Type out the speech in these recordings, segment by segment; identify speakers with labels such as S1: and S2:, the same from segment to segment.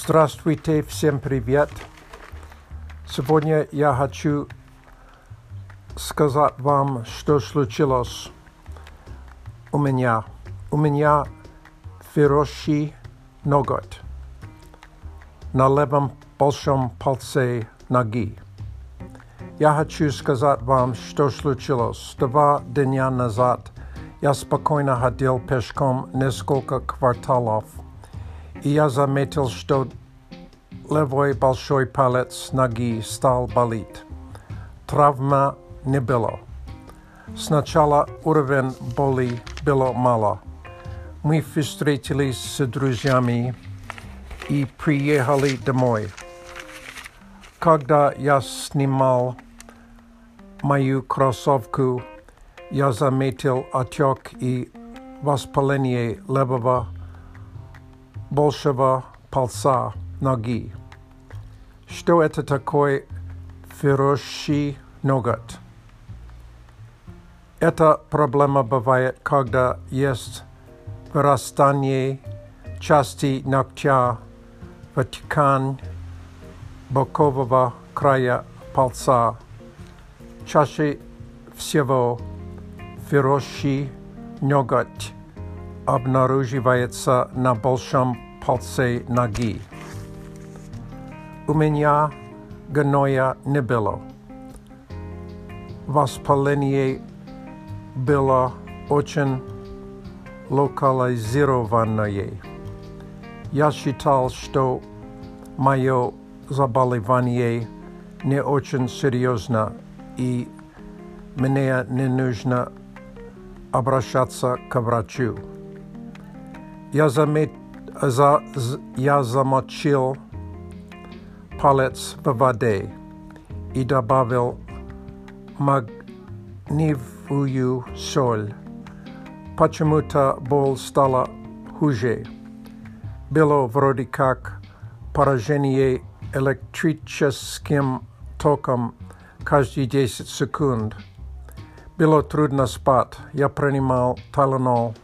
S1: Здравствуйте, всем привет. Сегодня я хочу сказать вам, что случилось у меня. У меня хороший ноготь на левом большом пальце ноги. Я хочу сказать вам, что случилось. Два дня назад я спокойно ходил пешком несколько кварталов – я заметил, что левый большой палец ноги стал болеть. Травма не было. Сначала уровень боли было мало. Мы встретились с друзьями и приехали домой. Когда я снимал мою кроссовку, я заметил отек и воспаление левого большего пальца ноги. Что это такое хороший ноготь? Эта проблема бывает, когда есть вырастание части ногтя в ткань бокового края пальца. Чаще всего хороший ноготь обнаруживается на большом пальце ноги. У меня гноя не было. Воспаление было очень локализированное. Я считал, что мое заболевание не очень серьезно и мне не нужно обращаться к врачу. Я, замет, за, я замочил палец в воде и добавил магниевую соль. Почему-то боль стала хуже. Было вроде как поражение электрическим током каждые 10 секунд. Было трудно спать. Я принимал Tylenol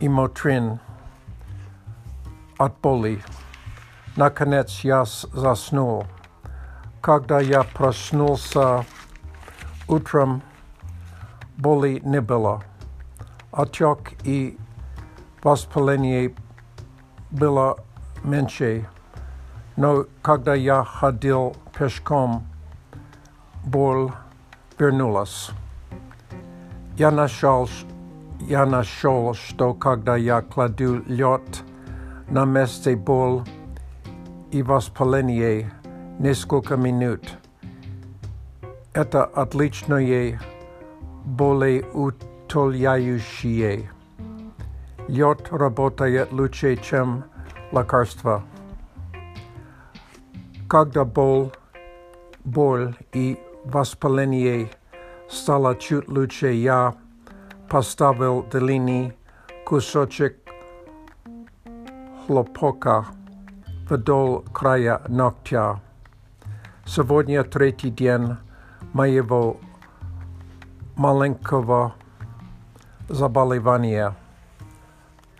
S1: и Мотрин От боли. Наконец я заснул. Когда я проснулся утром, боли не было. Отек и воспаление было меньше. Но когда я ходил пешком, боль вернулась. Я нашел, я нашел, что когда я кладу лед на месте боль и воспаление несколько минут. Это отличное болеутоляющее. Лед работает лучше, чем лекарства. Когда боль, боль и воспаление стало чуть лучше, я поставил длинный кусочек хлопока вдоль края ногтя. Сегодня третий день моего маленького заболевания.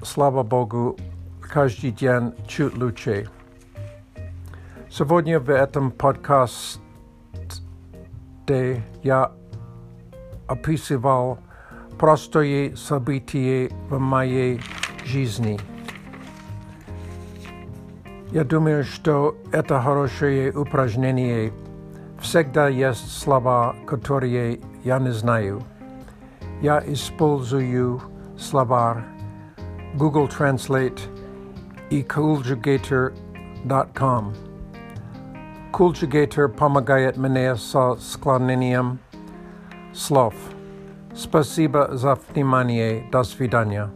S1: Слава Богу, каждый день чуть лучше. Сегодня в этом подкасте я описывал простое событие в моей жизни – Я думаю, что это хорошее упражнение. Всегда есть слова, которые я не знаю. Я использую словарь Google Translate и Cooljugator.com. Cooljugator помогает мне со склонением слов. Спасибо за внимание. До свидания.